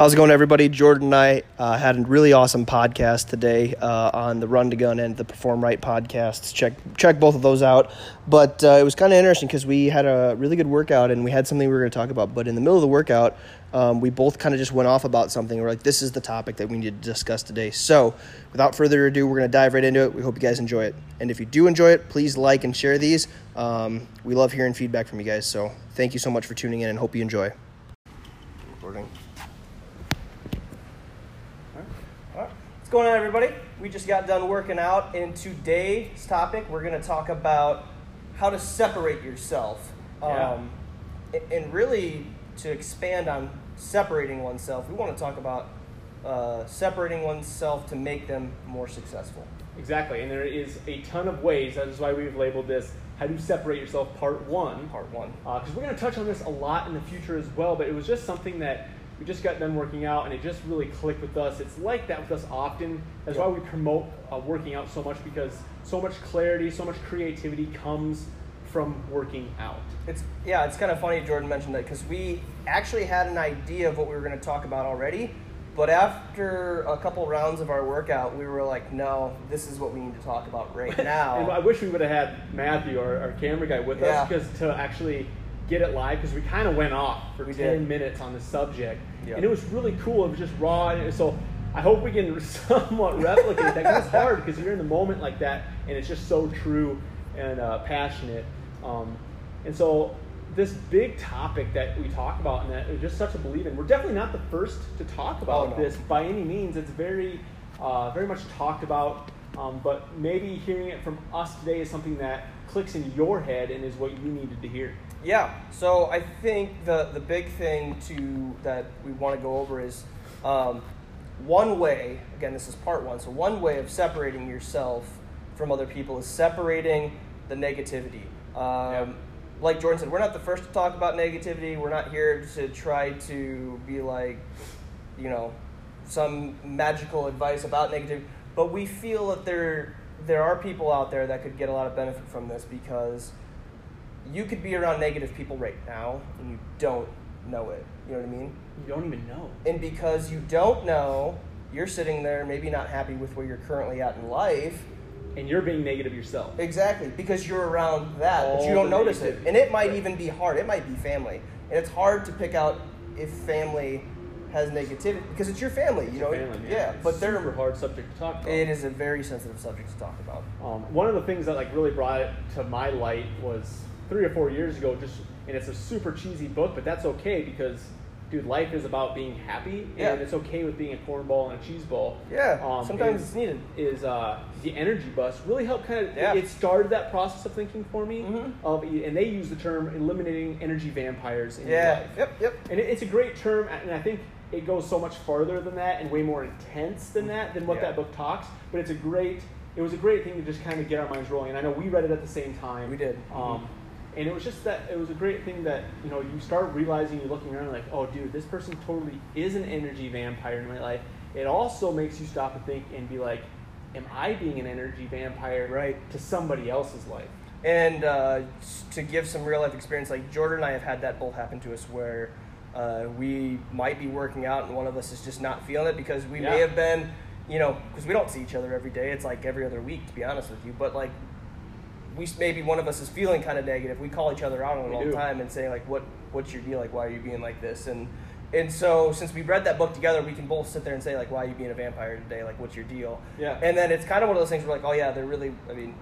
How's it going, everybody? Jordan and I uh, had a really awesome podcast today uh, on the Run to Gun and the Perform Right podcasts. Check check both of those out. But uh, it was kind of interesting because we had a really good workout and we had something we were going to talk about. But in the middle of the workout, um, we both kind of just went off about something. We're like, "This is the topic that we need to discuss today." So, without further ado, we're going to dive right into it. We hope you guys enjoy it. And if you do enjoy it, please like and share these. Um, we love hearing feedback from you guys. So, thank you so much for tuning in and hope you enjoy. Recording. What's going on, everybody? We just got done working out, and today's topic we're going to talk about how to separate yourself. Yeah. Um, and really, to expand on separating oneself, we want to talk about uh, separating oneself to make them more successful. Exactly, and there is a ton of ways. That is why we've labeled this "How to Separate Yourself" Part One, Part one. because we're going to touch on this a lot in the future as well. But it was just something that we just got done working out, and it just really clicked with us. It's like that with us often. That's why we promote uh, working out so much because so much clarity, so much creativity comes from working out. It's yeah, it's kind of funny Jordan mentioned that because we actually had an idea of what we were going to talk about already, but after a couple rounds of our workout, we were like, no, this is what we need to talk about right And I wish we would have had Matthew, our, our camera guy, with Yeah. us because to actually get it live because we kind of went off for We 10 did. minutes on the subject. Yeah. And it was really cool. It was just raw. And so I hope we can somewhat replicate that 'cause it's hard because you're in the moment like that and it's just so true and uh, passionate. Um, and so this big topic that we talk about and that we just such a believe in, we're definitely not the first to talk about Oh, no. this by any means. It's very, uh, very much talked about, um, but maybe hearing it from us today is something that clicks in your head and is what you needed to hear. Yeah. So I think the the big thing to that we want to go over is um, one way. Again, this is part one. So one way of separating yourself from other people is separating the negativity. Um, Yeah. Like Jordan said, we're not the first to talk about negativity. We're not here to try to be like, you know, some magical advice about negativity. But we feel that there there are people out there that could get a lot of benefit from this because you could be around negative people right now and you don't know it. You know what I mean? You don't even know. And because you don't know, you're sitting there maybe not happy with where you're currently at in life. And you're being negative yourself. Exactly, because you're around that, but you don't notice it. And it might even be hard. It might be family. And it's hard to pick out if family has negativity because it's your family, you know. your family. Yeah, It's but they're super hard subject to talk about. it is a very sensitive subject to talk about. Um, one of the things that like really brought it to my light was three or four years ago. Just and it's a super cheesy book, but that's okay because, dude, life is about being happy, Yeah. and it's okay with being a cornball and a cheese ball. Yeah, Um, sometimes is- it's needed. Is uh, the energy bus really helped kind of? Yeah. It started that process of thinking for me. Mhm. Of and they use the term eliminating energy vampires in your Yeah. life. Yep. Yep. And it, it's a great term, and I think it goes so much farther than that and way more intense than that than what Yeah. that book talks. But it's a great, it was a great thing to just kind of get our minds rolling. And I know we read it at the same time. We did. Um, and it was just that it was a great thing that you know you start realizing you're looking around like, oh, dude, this person totally is an energy vampire in my life. It also makes you stop and think and be like, am I being an energy vampire Right. to somebody else's life? And uh, to give some real life experience, like Jordan and I have had that both happen to us where uh, we might be working out and one of us is just not feeling it because we may have been, you know, because we don't see each other every day. It's like every other week, to be honest with you. But like, we maybe one of us is feeling kind of negative. We call each other out on it We all do. the time and say like, "What what's your deal? Like, why are you being like this?" And and so since we read that book together, we can both sit there and say like, "Why are you being a vampire today? Like, what's your deal?" Yeah. And then it's kind of one of those things where like, "Oh yeah, they're really." I mean,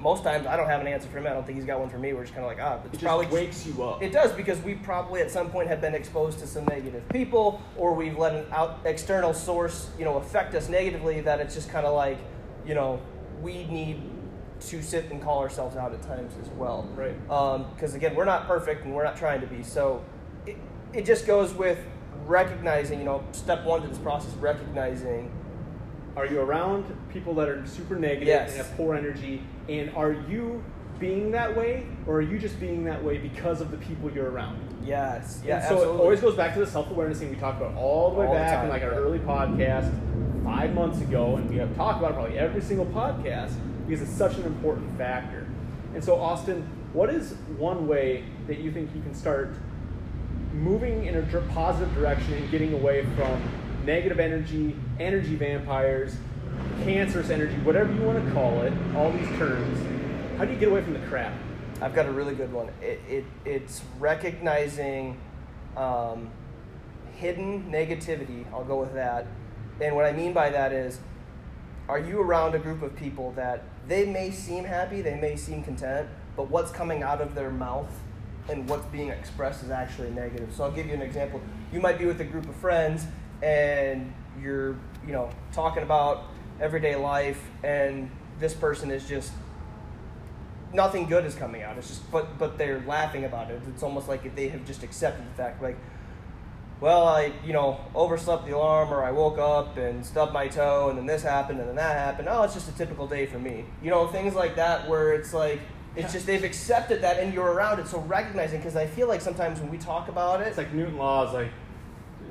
most times I don't have an answer for him. I don't think he's got one for me. We're just kind of like, ah, It it's probably wakes you up. It does because we probably at some point have been exposed to some negative people, or we've let an out external source, you know, affect us negatively. That it's just kind of like, you know, we need to sit and call ourselves out at times as well. Right. Because again, we're not perfect and we're not trying to be. So it, it just goes with recognizing, you know, step one to this process, recognizing Are you around people that are super negative Yes. and have poor energy? And are you being that way, or are you just being that way because of the people you're around? yes, And yeah, so absolutely. it always goes back to the self awareness thing we talked about all the way All the back time, in like our early podcast five months ago, and we have talked about it probably every single podcast because it's such an important factor. And so, Austin, what is one way that you think you can start moving in a positive direction and getting away from negative energy, energy vampires, cancerous energy, whatever you want to call it, all these terms. How do you get away from the crap? I've got a really good one. It, it it's recognizing um, hidden negativity. I'll go with that. And what I mean by that is, are you around a group of people that they may seem happy, they may seem content, but what's coming out of their mouth and what's being expressed is actually negative. So I'll give you an example. You might be with a group of friends and you're, you know, talking about everyday life and this person is just nothing good is coming out. It's just but but they're laughing about it. It's almost like they have just accepted the fact like well, I, you know, overslept the alarm or I woke up and stubbed my toe and then this happened and then that happened. Oh, it's just a typical day for me. You know, things like that where it's like it's just they've accepted that and you're around it. So recognizing because I feel like sometimes when we talk about it, It's like Newton law is like,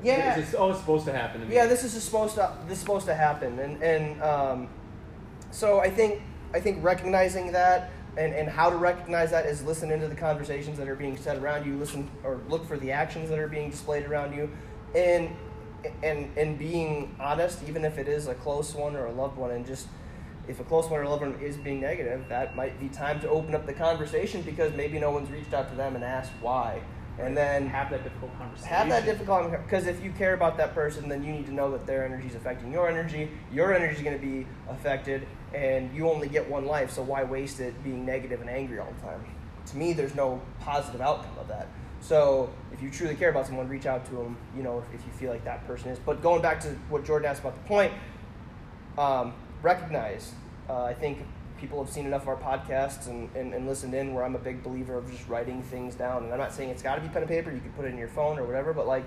Yeah. it's oh, it's supposed to happen to me. yeah, this is supposed to this is supposed to happen, and and um, so I think I think recognizing that and, and how to recognize that is listen into the conversations that are being said around you, listen or look for the actions that are being displayed around you, and and and being honest, even if it is a close one or a loved one, and just if a close one or a loved one is being negative, that might be time to open up the conversation because maybe no one's reached out to them and asked why, and then have that difficult conversation. have that difficult because if you care about that person then you need to know that their energy is affecting your energy your energy is going to be affected and you only get one life so why waste it being negative and angry all the time to me there's no positive outcome of that so if you truly care about someone reach out to them you know if, if you feel like that person is but going back to what jordan asked about the point um, recognize. Uh, I think people have seen enough of our podcasts and, and, and listened in where I'm a big believer of just writing things down. And I'm not saying it's got to be pen and paper, you can put it in your phone or whatever, but like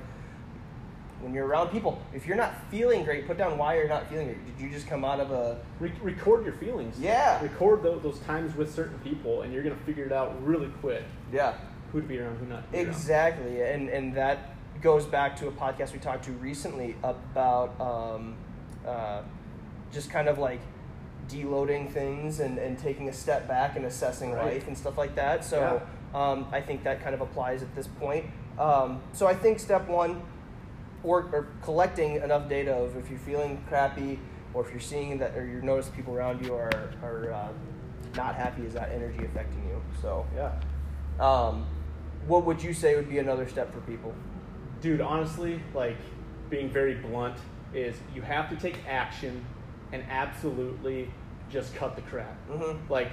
when you're around people, if you're not feeling great, put down why you're not feeling great. Did you just come out of a. Re- record your feelings. Yeah. Record those, those times with certain people, and you're gonna figure it out really quick. Yeah. Who to be around, who not. Be around. Exactly, and and that goes back to a podcast we talked to recently about um, uh, just kind of like deloading things and, and taking a step back and assessing Right. life and stuff like that. So um, I think that kind of applies at this point. Um, so I think step one, or, or collecting enough data of if you're feeling crappy or if you're seeing that or you notice people around you are are uh, not happy, is that energy affecting you? So. Yeah. Um, what would you say would be another step for people? Dude, honestly, like being very blunt, is you have to take action and absolutely just cut the crap. Mm-hmm. Like,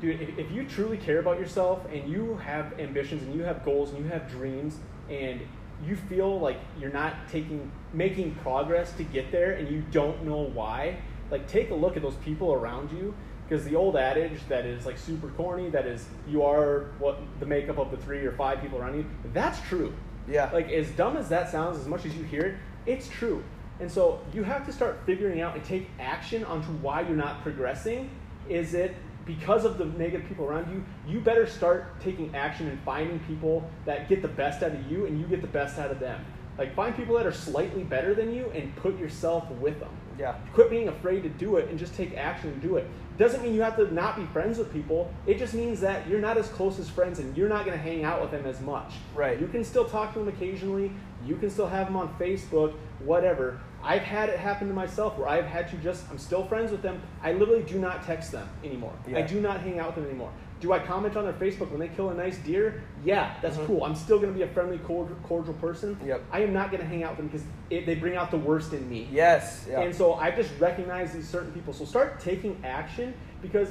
dude, if, if you truly care about yourself and you have ambitions and you have goals and you have dreams and you feel like you're not taking making progress to get there and you don't know why, like take a look at those people around you because the old adage that is like super corny that is you are what the makeup of the three or five people around you that's true Yeah. like as dumb as that sounds as much as you hear it it's true and so you have to start figuring out and take action onto why you're not progressing. Is it because of the negative people around you? You better start taking action and finding people that get the best out of you and you get the best out of them. Like find people that are slightly better than you and put yourself with them. Yeah. quit being afraid to do it and just take action and do it. Doesn't mean you have to not be friends with people. It just means that you're not as close as friends and you're not going to hang out with them as much. Right. you can still talk to them occasionally you can still have them on facebook whatever i've had it happen to myself where i've had to just i'm still friends with them i literally do not text them anymore i do not hang out with them anymore do i comment on their facebook when they kill a nice deer yeah that's Mhm. cool i'm still going to be a friendly cordial, cordial person Yep. i am not going to hang out with them because they bring out the worst in me Yes. Yeah. and so I just recognize these certain people. So start taking action because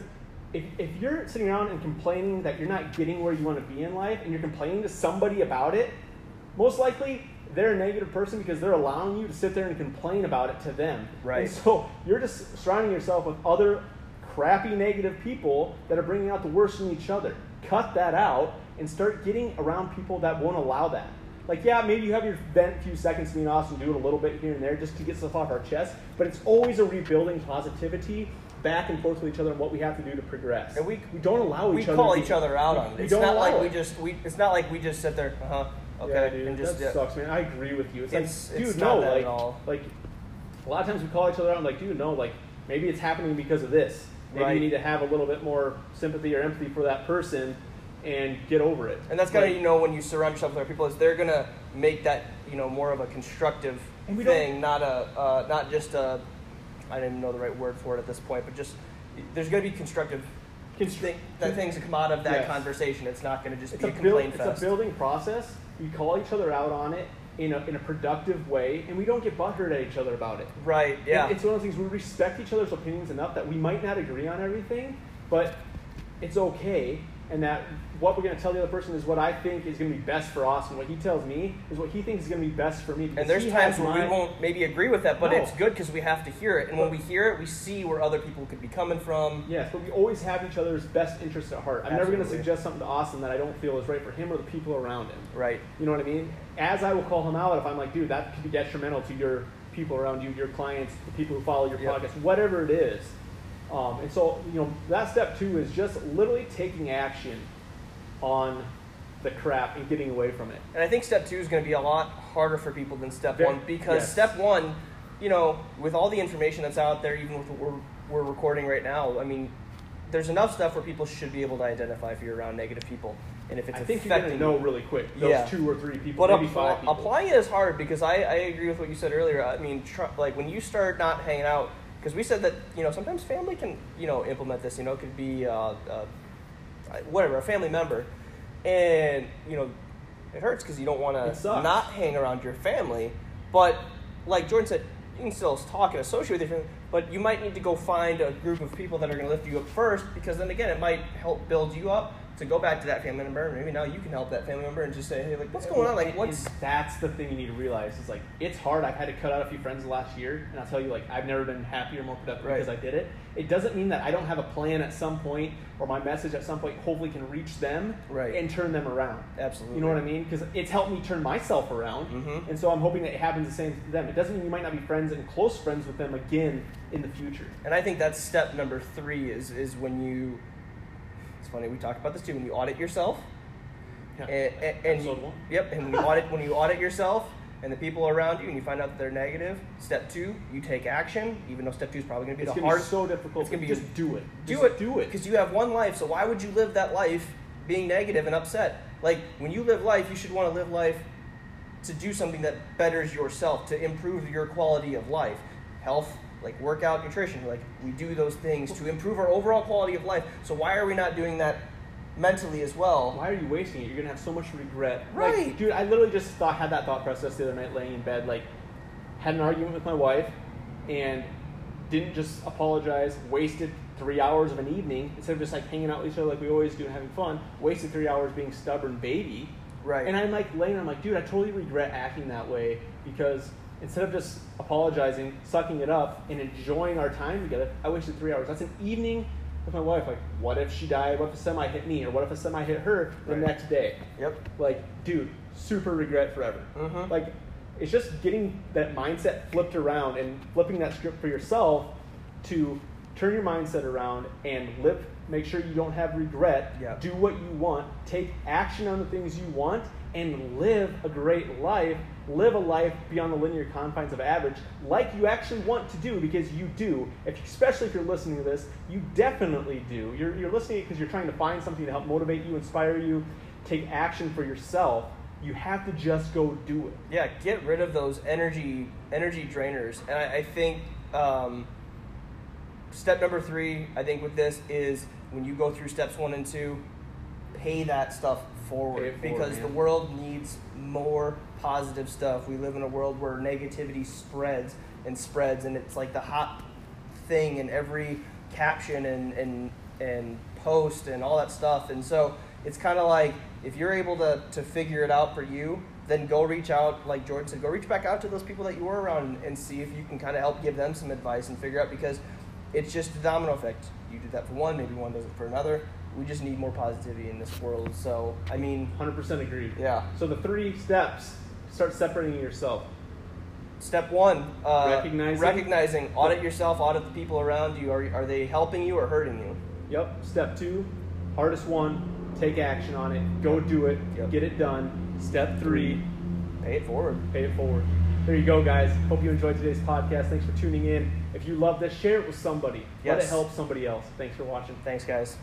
if, if you're sitting around and complaining that you're not getting where you want to be in life and you're complaining to somebody about it, most likely they're a negative person because they're allowing you to sit there and complain about it to them. Right. And so you're just surrounding yourself with other crappy negative people that are bringing out the worst in each other. Cut that out and start getting around people that won't allow that. Like, yeah, maybe you have your vent few seconds being awesome, do it a little bit here and there just to get stuff off our chest, but it's always a rebuilding positivity back and forth with each other and what we have to do to progress. And we- we don't allow we each other call to- each other out on it. It's not like allow we just we. It's not like we just sit there. Uh huh. Okay. Yeah, dude, and just that yeah. sucks, man. I agree with you. It's, It's- like, it's dude, not no, like, all. like a lot of times we call each other out. and like, dude, no, like maybe it's happening because of this. Maybe Right. you need to have a little bit more sympathy or empathy for that person, and get over it. And that's kind of Like, you know when you surround yourself with other people is they're gonna make that you know more of a constructive And we don't- thing, not a uh, not just a I don't even know the right word for it at this point, but just there's gonna be constructive Constr- thing, that things that come out of that Yes. conversation. It's not gonna just it's be a a build, complaint it's a building process. We call each other out on it in a, in a productive way, and we don't get butthurt at each other about it. right? Yeah. It- It's one of those things we respect each other's opinions enough that we might not agree on everything, but it's okay. And that what we're going to tell the other person is what I think is going to be best for us, and what he tells me is what he thinks is going to be best for me. and there's times where we won't maybe agree with that, but No. it's good because we have to hear it. And when we hear it, we see where other people could be coming from. Yes, but we always have each other's best interests at heart. I'm never going to suggest something to Austin that I don't feel is right for him or the people around him. Right. You know what I mean? As I will call him out if I'm like, dude, that could be detrimental to your people around you, your clients, the people who follow your Yep. podcast, whatever it is. Um, and so, you know, that step two is just literally taking action on the crap and getting away from it. And I think step two is going to be a lot harder for people than step Very- one because yes. step one, you know, with all the information that's out there, even with what we're, we're recording right now, I mean, there's enough stuff where people should be able to identify if you're around negative people and if it's I think you're going to know really quick, those Yeah. two or three people, But maybe people. applying it is hard because I, I agree with what you said earlier. I mean, tr- like when you start not hanging out, because we said that you know sometimes family can you know implement this. You know, it could be uh, uh, whatever a family member, and you know it hurts because you don't want to not hang around your family. But like Jordan said, you can still talk and associate with your family, but you might need to go find a group of people that are going to lift you up first because then again it might help build you up to go back to that family member. Maybe now you can help that family member and just say, hey, like what's going on? Like what's and that's the thing you need to realize is like it's hard. I've had to cut out a few friends the last year, and I'll tell you like I've never been happier, more productive Right. because I did it. It doesn't mean that I don't have a plan at some point or my message at some point hopefully can reach them Right. and turn them around. Absolutely. You know what I mean? Because it's helped me turn myself around, Mhm. and so I'm hoping that it happens the same to them. It doesn't mean you might not be friends and close friends with them again in the future. And I think that's step number three is is when you. It's funny we talked about this too. When you audit yourself, Yeah. and, and, and Episode one. yep, and when you audit when you audit yourself and the people around you, and you find out that they're negative. Step two, you take action, even though step two is probably going to be It's the hardest. so difficult. it's gonna be- just do it. do Just it, Do it. because you have one life. So why would you live that life being negative and upset? Like when you live life, you should want to live life to do something that betters yourself, to improve your quality of life, health, like workout, nutrition. Like we do those things to improve our overall quality of life. So why are we not doing that mentally as well? Why are you wasting it? You're gonna have so much regret. Right. Like, dude, I literally just thought had that thought process the other night, laying in bed, like had an argument with my wife, and didn't just apologize. Wasted three hours of an evening instead of just like hanging out with each other like we always do and having fun. Wasted three hours being stubborn baby. Right. And I'm like laying, I'm like, dude, I totally regret acting that way because instead of just apologizing, sucking it up, and enjoying our time together, I wasted three hours. That's an evening with my wife. Like, what if she died? What if a semi hit me? Or what if a semi hit her the Right. next day? Yep. Like, dude, super regret forever. Mhm. Like, it's just getting that mindset flipped around and flipping that script for yourself to turn your mindset around and live. Make sure you don't have regret. Yeah. Do what you want. Take action on the things you want, and live a great life. Live a life beyond the linear confines of average, like you actually want to do, because you do. If, especially if you're listening to this, you definitely do. You're, you're listening because you're trying to find something to help motivate you, inspire you, take action for yourself. You have to just go do it. yeah, get rid of those energy energy drainers. And I, I think um, step number three, I think with this is when you go through steps one and two, pay that stuff forward forward, because man. the world needs more positive stuff. We live in a world where negativity spreads and spreads, and it's like the hot thing in every caption and and and post and all that stuff. And so it's kind of like if you're able to to figure it out for you, then go reach out, like Jordan said, go reach back out to those people that you were around and, and see if you can kind of help give them some advice and figure out because it's just a domino effect. You did that for one, maybe one does it for another. We just need more positivity in this world. So I mean, 100% agree. yeah. So the three steps start separating yourself. Step one, uh, Recognizing- recognizing, audit yourself, audit the people around you. Are, are they helping you or hurting you? Yep. Step two, hardest one, take action on it. Go do it. Yep. Get it done. Step three, Pay it forward. pay it forward. There you go, guys. Hope you enjoyed today's podcast. Thanks for tuning in. If you love this, share it with somebody. Let it help somebody else. Thanks for watching. Thanks, guys.